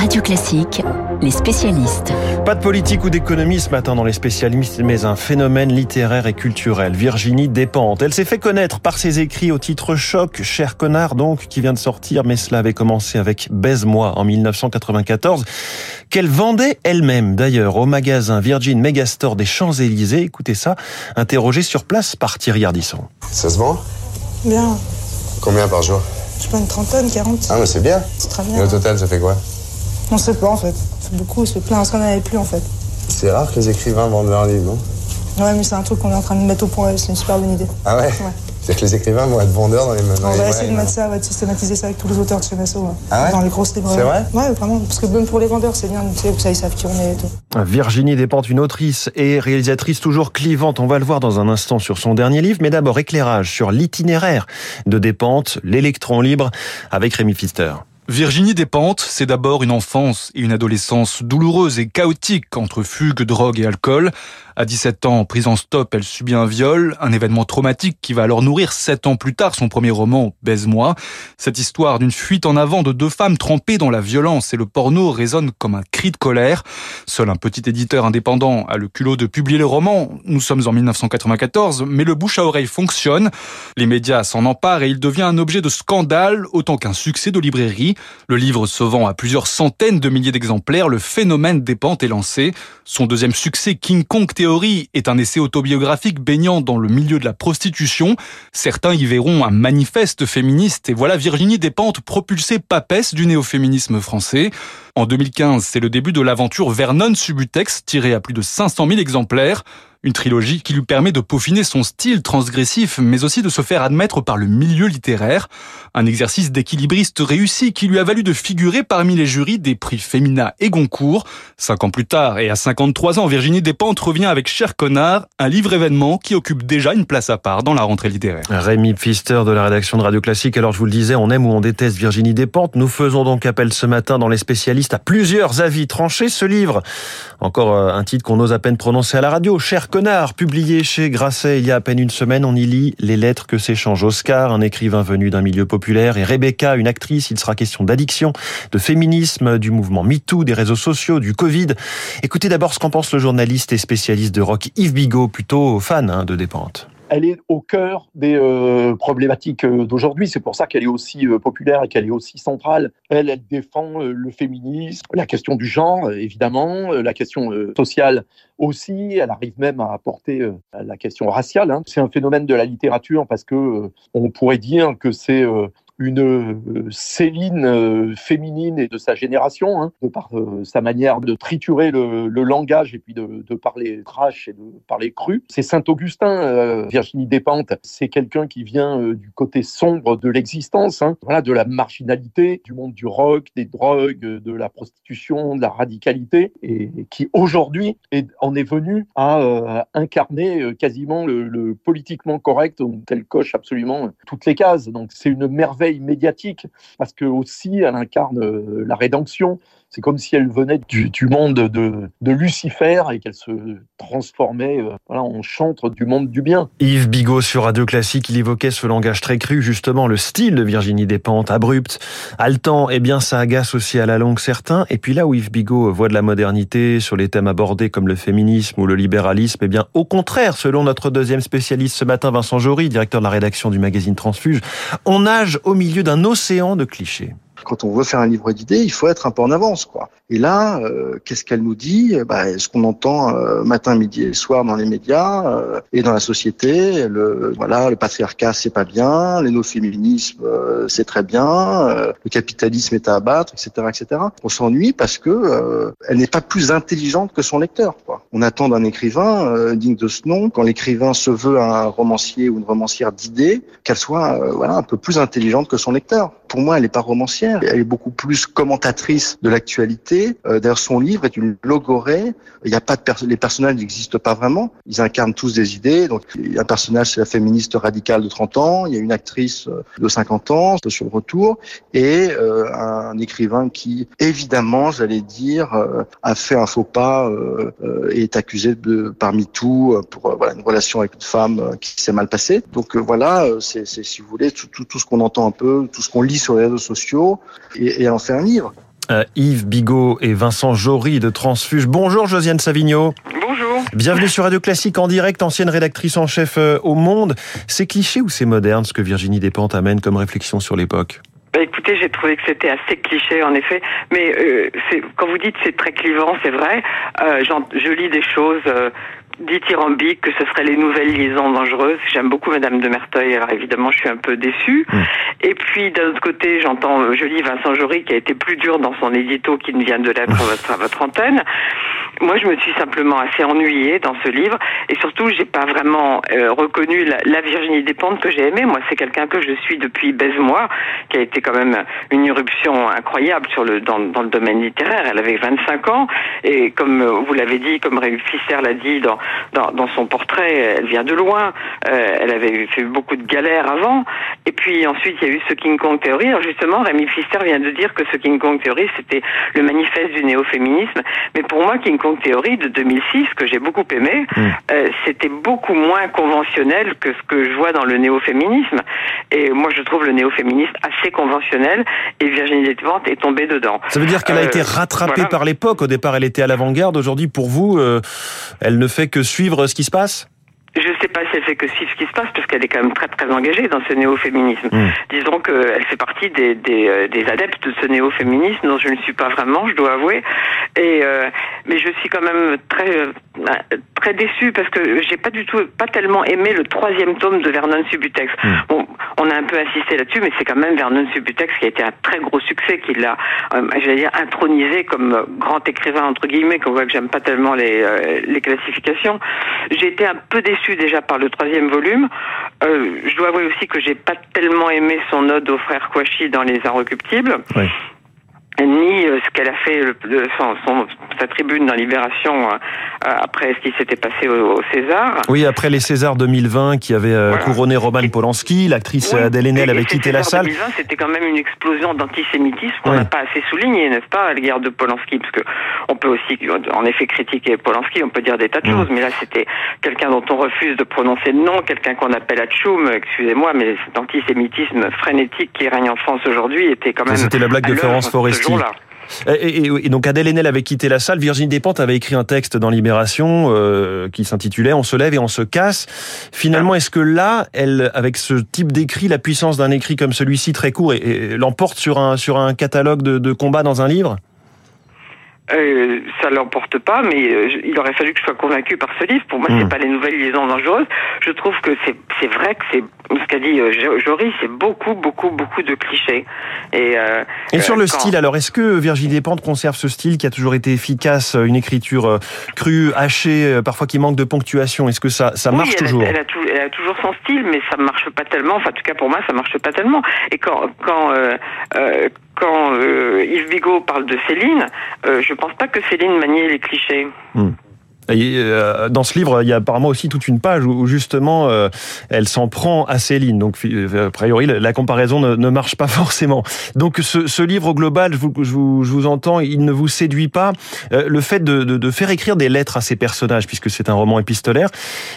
Radio Classique, les spécialistes. Pas de politique ou d'économie ce matin dans les spécialistes, mais un phénomène littéraire et culturel. Virginie Despentes. Elle s'est fait connaître par ses écrits au titre choc, Cher connard donc, qui vient de sortir, mais cela avait commencé avec Baise-moi en 1994, qu'elle vendait elle-même d'ailleurs au magasin Virgin Megastore des Champs-Élysées. Écoutez ça, interrogée sur place par Thierry Ardisson. Ça se vend? Bien. Combien par jour? Je sais pas, une trentaine, quarante. Ah, mais c'est bien. C'est très Et bien. au total, ça fait quoi? On sait pas en fait. C'est beaucoup, c'est plein, ça n'en avait plus en fait. C'est rare que les écrivains vendent leurs livres, non? Ouais, mais c'est un truc qu'on est en train de mettre au point, c'est une super bonne idée. Ah ouais, C'est-à-dire que les écrivains vont être vendeurs dans les dans On va essayer de mettre ça, ouais, de systématiser ça avec tous les auteurs de CMSO. Ouais. Ah ouais? Dans les grosses librairies. C'est vrai? Ouais, vraiment. Parce que même pour les vendeurs, c'est bien, tu sais, ça, ils savent qui on est et tout. Virginie Despentes, une autrice et réalisatrice toujours clivante. On va le voir dans un instant sur son dernier livre, mais d'abord éclairage sur l'itinéraire de Despentes, l'électron libre, avec Rémi Pfister. Virginie Despentes, c'est d'abord une enfance et une adolescence douloureuse et chaotique entre fugue, drogue et alcool. À 17 ans, prise en stop, elle subit un viol, un événement traumatique qui va alors nourrir 7 ans plus tard son premier roman, Baise-moi. Cette histoire d'une fuite en avant de deux femmes trempées dans la violence et le porno résonne comme un cri de colère. Seul un petit éditeur indépendant a le culot de publier le roman. Nous sommes en 1994, mais le bouche à oreille fonctionne. Les médias s'en emparent et il devient un objet de scandale autant qu'un succès de librairie. Le livre se vend à plusieurs centaines de milliers d'exemplaires. Le phénomène des pentes est lancé. Son deuxième succès, King Kong Theory, est un essai autobiographique baignant dans le milieu de la prostitution. Certains y verront un manifeste féministe. Et voilà Virginie Despentes propulsée papesse du néo-féminisme français. En 2015, c'est le début de l'aventure Vernon Subutex, tirée à plus de 500 000 exemplaires. Une trilogie qui lui permet de peaufiner son style transgressif, mais aussi de se faire admettre par le milieu littéraire. Un exercice d'équilibriste réussi qui lui a valu de figurer parmi les jurys des prix Femina et Goncourt. Cinq ans plus tard, et à 53 ans, Virginie Despentes revient avec Cher Connard, un livre événement qui occupe déjà une place à part dans la rentrée littéraire. Rémi Pfister de la rédaction de Radio Classique. Alors je vous le disais, on aime ou on déteste Virginie Despentes. Nous faisons donc appel ce matin dans les spécialistes à plusieurs avis tranchés. Ce livre, encore euh, un titre qu'on ose à peine prononcer à la radio, Cher Connard, publié chez Grasset il y a à peine une semaine, on y lit les lettres que s'échange Oscar, un écrivain venu d'un milieu populaire, et Rebecca, une actrice. Il sera question d'addiction, de féminisme, du mouvement MeToo, des réseaux sociaux, du Covid. Écoutez d'abord ce qu'en pense le journaliste et spécialiste de rock Yves Bigot, plutôt fan hein, de Despentes. Elle est au cœur des euh, problématiques euh, d'aujourd'hui. C'est pour ça qu'elle est aussi euh, populaire et qu'elle est aussi centrale. Elle, elle défend le féminisme, la question du genre, évidemment, la question sociale aussi. Elle arrive même à apporter la question raciale. hein. C'est un phénomène de la littérature parce que on pourrait dire que c'est une euh, Céline euh, féminine et de sa génération, hein, de par euh, sa manière de triturer le, langage et puis de, parler trash et de parler cru. C'est Saint-Augustin, Virginie Despentes, c'est quelqu'un qui vient du côté sombre de l'existence, hein, voilà, de la marginalité, du monde du rock, des drogues, de la prostitution, de la radicalité, et, qui aujourd'hui en est venu à incarner quasiment le, le politiquement correct, où elle coche absolument toutes les cases. Donc c'est une merveille médiatique parce que aussi elle incarne euh, la rédemption. C'est comme si elle venait du, monde de, de Lucifer et qu'elle se transformait euh, voilà, en chantre du monde du bien. Yves Bigot sur Radio Classique, il évoquait ce langage très cru, justement le style de Virginie Despentes, abrupt, haletant, eh bien ça agace aussi à la longue certains. Et puis là où Yves Bigot voit de la modernité sur les thèmes abordés comme le féminisme ou le libéralisme, eh bien au contraire, selon notre deuxième spécialiste ce matin, Vincent Jory, directeur de la rédaction du magazine Transfuge, on nage au milieu d'un océan de clichés. Quand on veut faire un livre d'idées, il faut être un peu en avance, quoi. Et là, euh, qu'est-ce qu'elle nous dit? Bah, Ce qu'on entend euh, matin, midi et soir dans les médias euh, et dans la société, le voilà, le patriarcat c'est pas bien, l'énoféminisme euh, c'est très bien, euh, le capitalisme est à abattre, etc., etc. On s'ennuie parce que euh, elle n'est pas plus intelligente que son lecteur. Quoi. On attend d'un écrivain euh, digne de ce nom, quand l'écrivain se veut un romancier ou une romancière d'idées, qu'elle soit euh, voilà un peu plus intelligente que son lecteur. Pour moi, elle n'est pas romancière, elle est beaucoup plus commentatrice de l'actualité. Euh, D'ailleurs, son livre est une logorée. Il n'y a pas de les personnages n'existent pas vraiment. Ils incarnent tous des idées. Donc, il y a un personnage, c'est la féministe radicale de 30 ans. Il y a une actrice euh, de 50 ans sur le retour et euh, un écrivain qui, évidemment, j'allais dire, euh, a fait un faux pas et est accusé de par MeToo euh, pour euh, voilà une relation avec une femme euh, qui s'est mal passée. Donc voilà, c'est si vous voulez tout, tout, tout ce qu'on entend un peu, tout ce qu'on lit sur les réseaux sociaux et, et en fait un livre. Euh, Yves Bigot et Vincent Jory de Transfuge. Bonjour Josiane Savigno. Bonjour. Bienvenue sur Radio Classique en direct, ancienne rédactrice en chef au Monde. C'est cliché ou c'est moderne ce que Virginie Despentes amène comme réflexion sur l'époque? Bah écoutez, j'ai trouvé que c'était assez cliché en effet, mais euh, quand vous dites c'est très clivant, c'est vrai. Euh, je lis des choses euh, dithyrambiques que ce serait les nouvelles liaisons dangereuses. J'aime beaucoup Madame de Merteuil, alors évidemment je suis un peu déçue. Mmh. Et puis d'un autre côté, j'entends, je lis Vincent Jory qui a été plus dur dans son édito qu'il ne vient de l'être à votre, à votre antenne. Moi, je me suis simplement assez ennuyée dans ce livre, et surtout, j'ai pas vraiment euh, reconnu la, la, Virginie Despentes que j'ai aimée. Moi, c'est quelqu'un que je suis depuis Baise-moi, qui a été quand même une irruption incroyable sur le dans, dans le domaine littéraire. Elle avait 25 ans, et comme vous l'avez dit, comme Rémi Fisser l'a dit dans, dans, dans son portrait, elle vient de loin. Euh, elle avait fait beaucoup de galères avant, et puis ensuite, il y a eu ce King Kong Theory. Alors justement, Rémi Fisser vient de dire que ce King Kong Theory, c'était le manifeste du néo-féminisme. Mais pour moi, King Kong Théorie de 2006 que j'ai beaucoup aimé, mmh. euh, c'était beaucoup moins conventionnel que ce que je vois dans le néo-féminisme. Et moi, je trouve le néo-féminisme assez conventionnel et Virginie Despentes est tombée dedans. Ça veut dire qu'elle a euh, été rattrapée voilà. par l'époque. Au départ, elle était à l'avant-garde. Aujourd'hui, pour vous, elle ne fait que suivre ce qui se passe? Je ne sais pas si elle fait que suivre ce qui se passe, parce qu'elle est quand même très très engagée dans ce néo-féminisme. Mmh. Disons qu'elle fait partie des, des, euh, des, adeptes de ce néo-féminisme, dont je ne suis pas vraiment, je dois avouer. Et euh, mais je suis quand même très euh, très déçue parce que j'ai pas du tout, pas tellement aimé le troisième tome de Vernon Subutex. Mmh. Bon, on a un peu insisté là-dessus, mais c'est quand même Vernon Subutex qui a été un très gros succès, qui l'a, euh, j'allais dire, intronisé comme grand écrivain entre guillemets. Qu'on voit que j'aime pas tellement les euh, les classifications. J'ai été un peu déçue déjà par le troisième volume. Euh, je dois avouer aussi que j'ai pas tellement aimé son ode au frère Kouachi dans Les Inrecuptibles. Oui ni euh, ce qu'elle a fait, le, son, son, sa tribune dans Libération euh, après ce qui s'était passé au, au, César. Oui, après les Césars 2020 qui avaient euh, voilà. couronné Roman Polanski, l'actrice oui, Adèle Haenel avait quitté la salle. 2020, c'était quand même une explosion d'antisémitisme qu'on n'a pas assez souligné, n'est-ce pas, à l'égard de Polanski, parce que on peut aussi, en effet, critiquer Polanski, on peut dire des tas de mmh. choses, mais là, c'était quelqu'un dont on refuse de prononcer le nom, quelqu'un qu'on appelle Atchoum, excusez-moi, mais cet antisémitisme frénétique qui règne en France aujourd'hui était quand même. C'était la blague de Florence Foresti. Et, et, et, donc Adèle Haenel avait quitté la salle. Virginie Despentes avait écrit un texte dans Libération euh, qui s'intitulait "On se lève et on se casse". Finalement, est-ce que là, elle, avec ce type d'écrit, la puissance d'un écrit comme celui-ci très court, et, l'emporte sur un sur un catalogue de, de combats dans un livre? Euh, ça l'emporte pas, mais euh, il aurait fallu que je sois convaincu par ce livre. Pour moi, mmh. c'est pas les nouvelles liaisons dangereuses. Je trouve que c'est c'est vrai que c'est ce qu'a dit euh, Jory, c'est beaucoup beaucoup beaucoup de clichés. Et, euh, et sur le quand... style, alors est-ce que Virginie Despentes conserve ce style qui a toujours été efficace, une écriture crue, hachée, parfois qui manque de ponctuation? Est-ce que ça ça oui, marche elle toujours? a, elle, a tout, elle a, toujours son style, mais ça marche pas tellement. Enfin, en tout cas pour moi, ça marche pas tellement. Et quand quand quand euh, Yves Bigot parle de Céline, euh, je pense pas que Céline maniait les clichés. Et euh, dans ce livre, il y a apparemment aussi toute une page où, justement euh, elle s'en prend à Céline. Donc, a priori, la comparaison ne, marche pas forcément. Donc, ce, livre global, je vous, entends, il ne vous séduit pas. Le fait de, faire écrire des lettres à ces personnages, puisque c'est un roman épistolaire,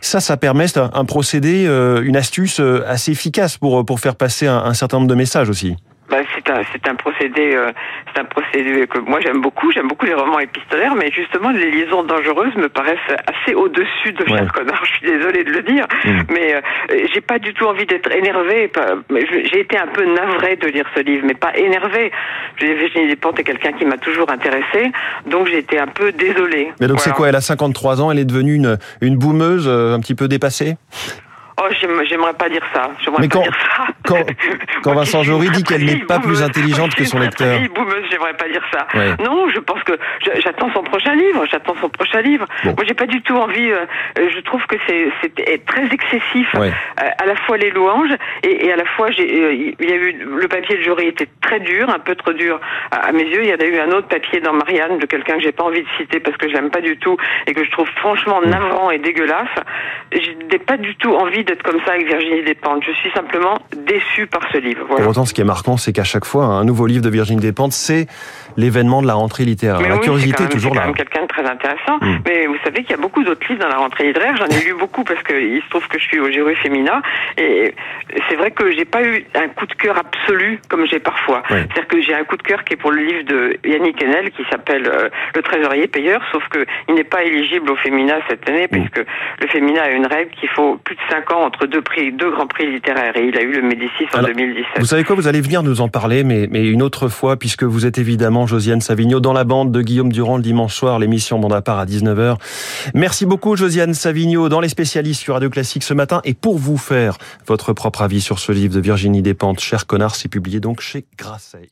ça, ça permet un, procédé, une astuce assez efficace pour, faire passer un certain nombre de messages aussi bah, c'est un c'est un procédé euh, c'est un procédé que moi j'aime beaucoup j'aime beaucoup les romans épistolaires mais justement les liaisons dangereuses me paraissent assez au dessus de ouais. connard je suis désolée de le dire mmh. mais euh, j'ai pas du tout envie d'être énervée j'ai été un peu navrée de lire ce livre mais pas énervée Virginie Despentes est quelqu'un qui m'a toujours intéressée donc j'ai été un peu désolée mais donc voilà. c'est quoi? Elle a 53 ans elle est devenue une une boumeuse euh, un petit peu dépassée? Oh, j'aimerais pas dire ça. Mais quand, dire ça. Quand, quand Vincent Jory dit qu'elle n'est pas plus intelligente que son lecteur. Boumeuse, j'aimerais pas dire ça. Ouais. Non, je pense que j'attends son prochain livre. J'attends son prochain livre. Bon. Moi, j'ai pas du tout envie. Euh, je trouve que c'est très excessif. Ouais. Euh, à la fois les louanges et, et à la fois, euh, il y a eu le papier de Jory était très dur, un peu trop dur à, à, mes yeux. Il y en a eu un autre papier dans Marianne de quelqu'un que j'ai pas envie de citer parce que je l'aime pas du tout et que je trouve franchement navrant et dégueulasse. J'ai pas du tout envie d'être comme ça avec Virginie Despentes. Je suis simplement déçue par ce livre. Pour autant, ce qui est marquant, c'est qu'à chaque fois, un nouveau livre de Virginie Despentes, c'est l'événement de la rentrée littéraire. la curiosité est toujours là. C'est quand même quelqu'un de très intéressant. Mm. Mais vous savez qu'il y a beaucoup d'autres livres dans la rentrée littéraire. J'en ai lu beaucoup parce qu'il se trouve que je suis au Géru Féminin. Et c'est vrai que j'ai pas eu un coup de cœur absolu comme j'ai parfois. C'est-à-dire que j'ai un coup de cœur qui est pour le livre de Yannick Enel qui s'appelle euh, Le trésorier payeur, sauf qu'il n'est pas éligible au féminin cette année mm. puisque le féminin a une règle qu'il faut plus de 5 ans entre deux prix, deux grands prix littéraires. Et il a eu le Médicis en 2017. Vous savez quoi Vous allez venir nous en parler, mais, mais une autre fois, puisque vous êtes évidemment Josiane Savigno dans la bande de Guillaume Durand le dimanche soir, l'émission Bande à part à 19h. Merci beaucoup Josiane Savigno dans les spécialistes sur Radio Classique ce matin. Et pour vous faire votre propre avis sur ce livre de Virginie Despentes, Cher connard, c'est publié donc chez Grasset.